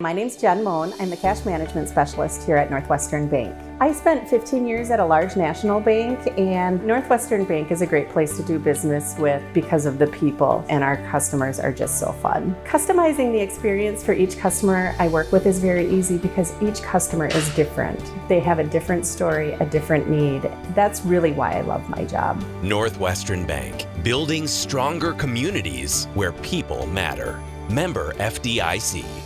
My name's Jen Moan. I'm the cash management specialist here at Northwestern Bank. I spent 15 years at a large national bank, and Northwestern Bank is a great place to do business with because of the people, and our customers are just so fun. Customizing the experience for each customer I work with is very easy because each customer is different. They have a different story, a different need. That's really why I love my job. Northwestern Bank, building stronger communities where people matter. Member FDIC.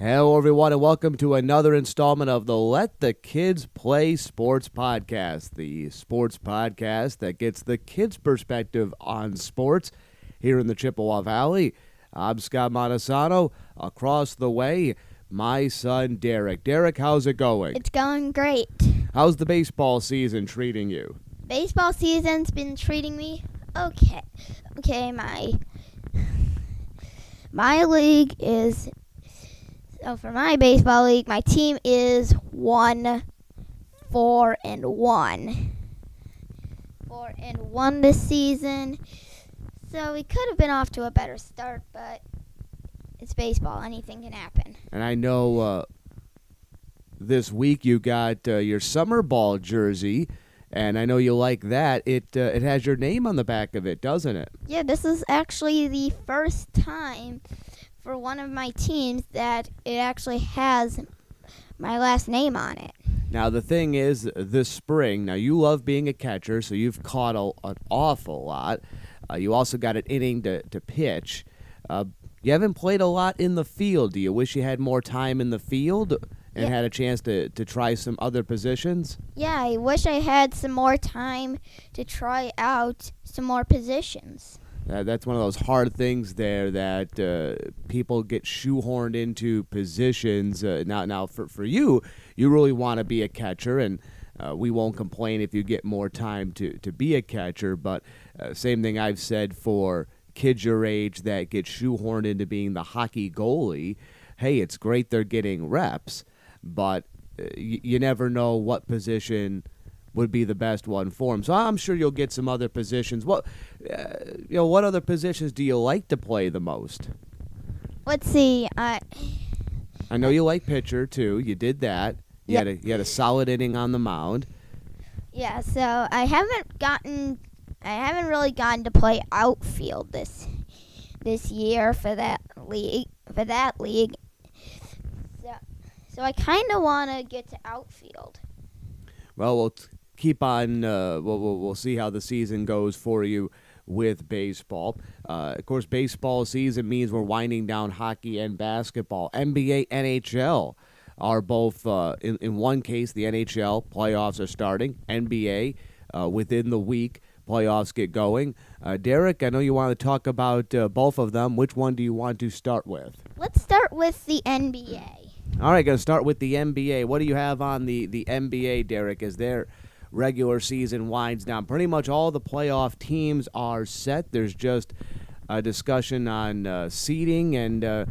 Hello, everyone, and welcome to another installment of the Let the Kids Play Sports Podcast, the sports podcast that gets the kids' perspective on sports here in the Chippewa Valley. I'm Scott Montesano. Across the way, my son Derek. Derek, how's it going? It's going great. How's the baseball season treating you? Baseball season's been treating me okay. Okay, my my league is so for my baseball league, my team is one, four, and one. Four and one this season. So we could have been off to a better start, but it's baseball. Anything can happen. And I know uh, this week you got uh, your summer ball jersey, and I know you like that. It uh, it has your name on the back of it, doesn't it? Yeah, this is actually the first time for one of my teams that it actually has my last name on it. Now the thing is, this spring, now you love being a catcher, so you've caught a, an awful lot. Uh, you also got an inning to to pitch. Uh, you haven't played a lot in the field. Do you wish you had more time in the field and Yeah. had a chance to, to try some other positions? Yeah, I wish I had some more time to try out some more positions. Uh, that's one of those hard things there that uh, people get shoehorned into positions. Uh, now, now for, for you, you really want to be a catcher, and uh, we won't complain if you get more time to, to be a catcher. But uh, same thing I've said for kids your age that get shoehorned into being the hockey goalie. Hey, it's great they're getting reps, but uh, you never know what position would be the best one for him. So I'm sure you'll get some other positions. What uh, you know, what other positions do you like to play the most? Let's see. I I know you like pitcher too. You did that. You Yeah. had a you had a solid inning on the mound. yeah, so I haven't gotten I haven't really gotten to play outfield this this year for that league for that league. So, so I kind of want to get to outfield. Well, we'll t- keep on. Uh, we'll, we'll we'll see how the season goes for you with baseball. Uh, of course, baseball season means we're winding down hockey and basketball. NBA, NHL are both. Uh, in in one case, the NHL playoffs are starting. NBA uh, within the week. Playoffs get going. Uh, Derek, I know you want to talk about uh, both of them. Which one do you want to start with? Let's start with the NBA. All right, going to start with the NBA. What do you have on the, the NBA, Derek, Is their regular season winds down? Pretty much all the playoff teams are set. There's just a discussion on uh, seeding, and uh,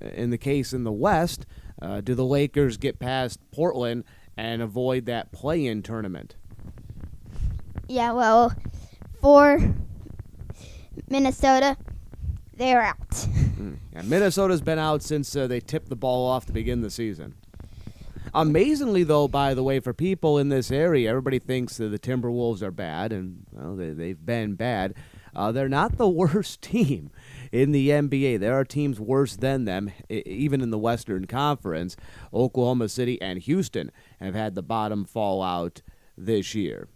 in the case in the West, uh, do the Lakers get past Portland and avoid that play in tournament? Yeah, well, for Minnesota, they're out. Yeah, Minnesota's been out since uh, they tipped the ball off to begin the season. Amazingly, though, by the way, for people in this area, everybody thinks that the Timberwolves are bad, and well, they, they've been bad. Uh, they're not the worst team in the NBA. There are teams worse than them, e- even in the Western Conference. Oklahoma City and Houston have had the bottom fall out this year.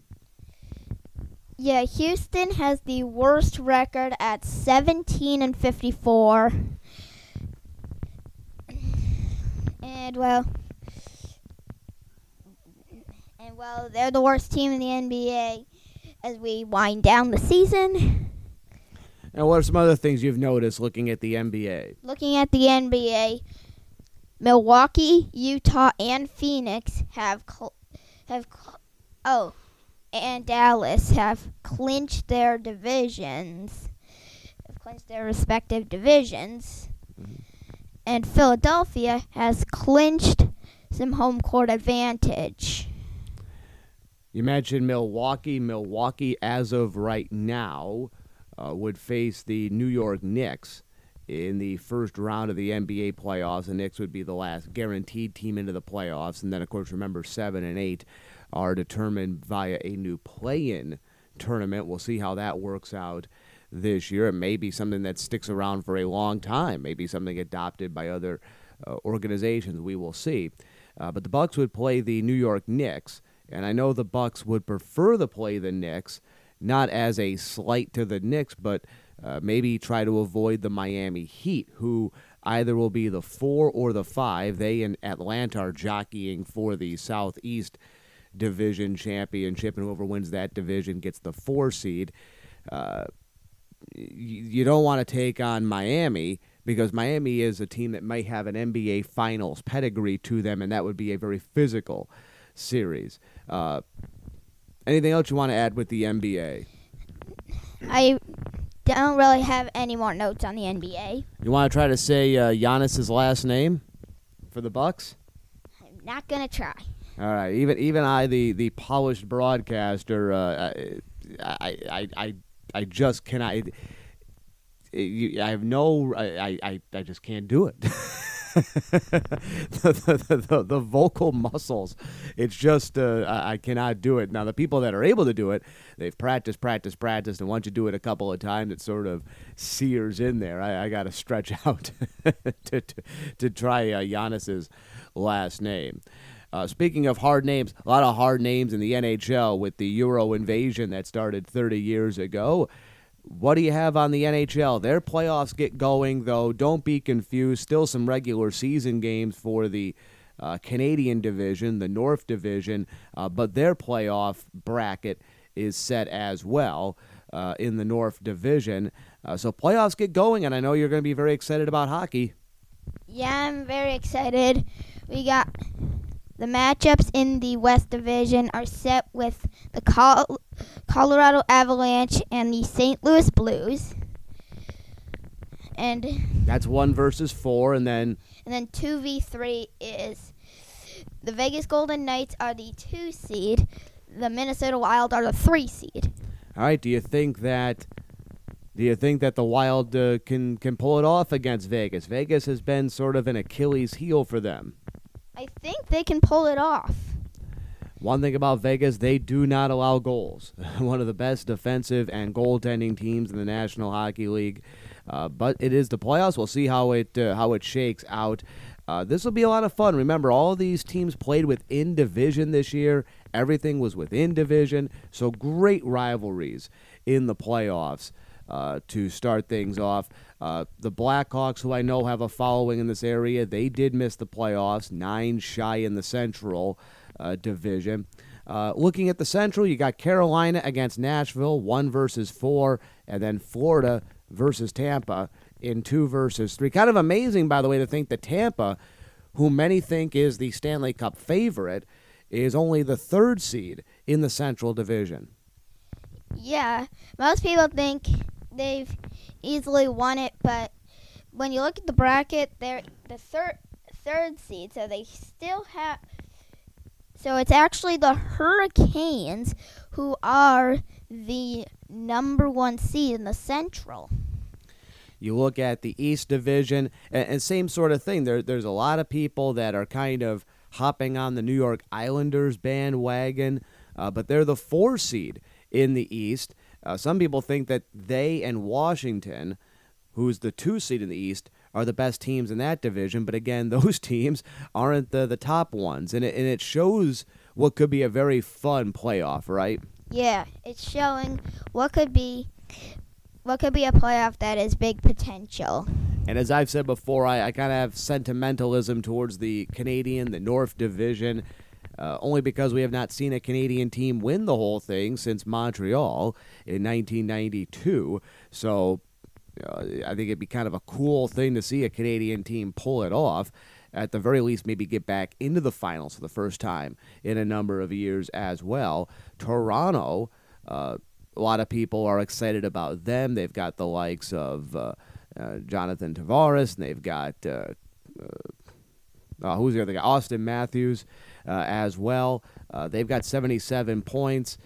Yeah, Houston has the worst record at 17 and 54. And well, well, they're the worst team in the NBA as we wind down the season. And what are some other things you've noticed looking at the NBA? Looking at the NBA, Milwaukee, Utah, and Phoenix have cl- have cl- oh, and Dallas have clinched their divisions, have clinched their respective divisions, mm-hmm. and Philadelphia has clinched some home court advantage. You mentioned Milwaukee. Milwaukee, as of right now, uh, would face the New York Knicks in the first round of the NBA playoffs. The Knicks would be the last guaranteed team into the playoffs. And then, of course, remember, seven and eight are determined via a new play in tournament. We'll see how that works out this year. It may be something that sticks around for a long time, maybe something adopted by other uh, organizations. We will see. Uh, but the Bucks would play the New York Knicks, and I know the Bucks would prefer to play the Knicks, not as a slight to the Knicks, but uh, maybe try to avoid the Miami Heat, who either will be the four or the five. They and Atlanta are jockeying for the Southeast Division championship, and whoever wins that division gets the four seed. Uh, you don't want to take on Miami because Miami is a team that might have an NBA Finals pedigree to them, and that would be a very physical series. Uh, anything else you want to add with the NBA? I don't really have any more notes on the NBA. You want to try to say uh, Giannis's last name for the Bucks? I'm not gonna try. All right, even even I, the the polished broadcaster, uh, I, I I I just cannot. I have no. I I I just can't do it. the, the, the, the, vocal muscles. It's just uh, I cannot do it. Now the people that are able to do it, they've practiced, practiced, practiced, and once you do it a couple of times, it sort of sears in there. I, I got to stretch out to, to, to try uh, Giannis's last name. Uh, speaking of hard names, a lot of hard names in the NHL with the Euro invasion that started 30 years ago. What do you have on the NHL? Their playoffs get going, though. Don't be confused. Still some regular season games for the uh, Canadian division, the North division, uh, but their playoff bracket is set as well uh, in the North division. Uh, so playoffs get going, and I know you're going to be very excited about hockey. Yeah, I'm very excited. We got the matchups in the West Division are set with the Col- Colorado Avalanche and the St. Louis Blues. And that's one versus four, and then and then two v three is the Vegas Golden Knights are the two seed, the Minnesota Wild are the three seed. All right. Do you think that? Do you think that the Wild uh, can can pull it off against Vegas? Vegas has been sort of an Achilles heel for them. I think they can pull it off. One thing about Vegas, they do not allow goals. One of the best defensive and goaltending teams in the National Hockey League. Uh, but it is the playoffs. We'll see how it uh, how it shakes out. Uh, this will be a lot of fun. Remember, all these teams played within division this year. Everything was within division, so great rivalries in the playoffs uh, to start things off. Uh, the Blackhawks, who I know have a following in this area, they did miss the playoffs, nine shy in the Central uh, Division. Uh, looking at the Central, you got Carolina against Nashville, one versus four, and then Florida versus Tampa in two versus three. Kind of amazing, by the way, to think that Tampa, who many think is the Stanley Cup favorite, is only the third seed in the Central Division. Yeah, most people think they've easily won it, but when you look at the bracket, they're the third third seed, so they still have. So it's actually the Hurricanes who are the number one seed in the Central. You look at the East Division, and, and same sort of thing. There, there's a lot of people that are kind of hopping on the New York Islanders bandwagon, uh, but they're the four seed in the East. Uh, some people think that they and Washington, who's the two seed in the East, are the best teams in that division. But again, those teams aren't the, the top ones. And it, and it shows what could be a very fun playoff, right? Yeah, it's showing what could be what could be a playoff that is big potential. And as I've said before, I, I kind of have sentimentalism towards the Canadian, the North Division uh, only because we have not seen a Canadian team win the whole thing since Montreal in 1992. So uh, I think it'd be kind of a cool thing to see a Canadian team pull it off. At the very least, maybe get back into the finals for the first time in a number of years as well. Toronto, uh, a lot of people are excited about them. They've got the likes of uh, uh, Jonathan Tavares, and they've got uh, uh, who's the other guy? Auston Matthews as well. Uh, they've got 77 points.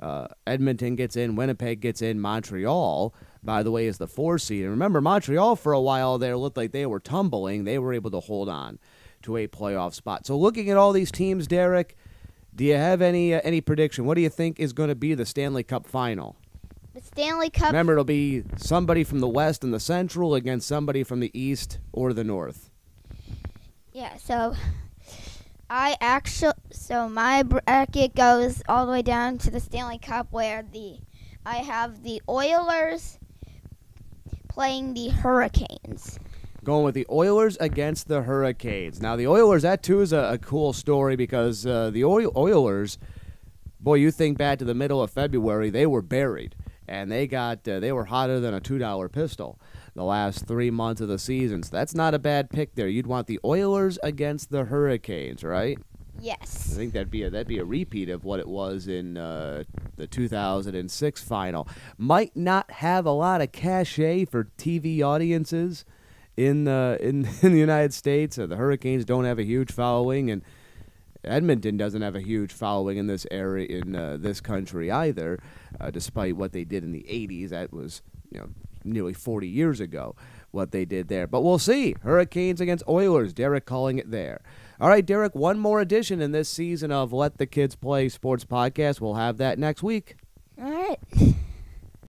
Uh, Edmonton gets in, Winnipeg gets in, Montreal by the way, is the four seed. And remember, Montreal for a while there looked like they were tumbling. They were able to hold on to a playoff spot. So looking at all these teams, Derek, do you have any uh, any prediction? What do you think is going to be the Stanley Cup final? The Stanley Cup. Remember, it'll be somebody from the West and the Central against somebody from the East or the North. Yeah, so I actually so my bracket goes all the way down to the Stanley Cup where the I have the Oilers playing the Hurricanes. Going with the Oilers against the Hurricanes. Now, the Oilers, that too is a, a cool story because uh, the Oil- Oilers, boy, you think back to the middle of February, they were buried. And they got uh, they were hotter than a two dollar pistol the last three months of the season. So that's not a bad pick there. You'd want the Oilers against the Hurricanes, right? Yes. I think that'd be a that'd be a repeat of what it was in uh, the 2006 final. Might not have a lot of cachet for TV audiences in the in, in the United States. Uh, the Hurricanes don't have a huge following, and Edmonton doesn't have a huge following in this area in uh, this country either. Uh, despite what they did in the 80s, that was you know nearly 40 years ago what they did there. But we'll see. Hurricanes against Oilers. Derek calling it there. All right, Derek, one more edition in this season of Let the Kids Play Sports Podcast. We'll have that next week. All right.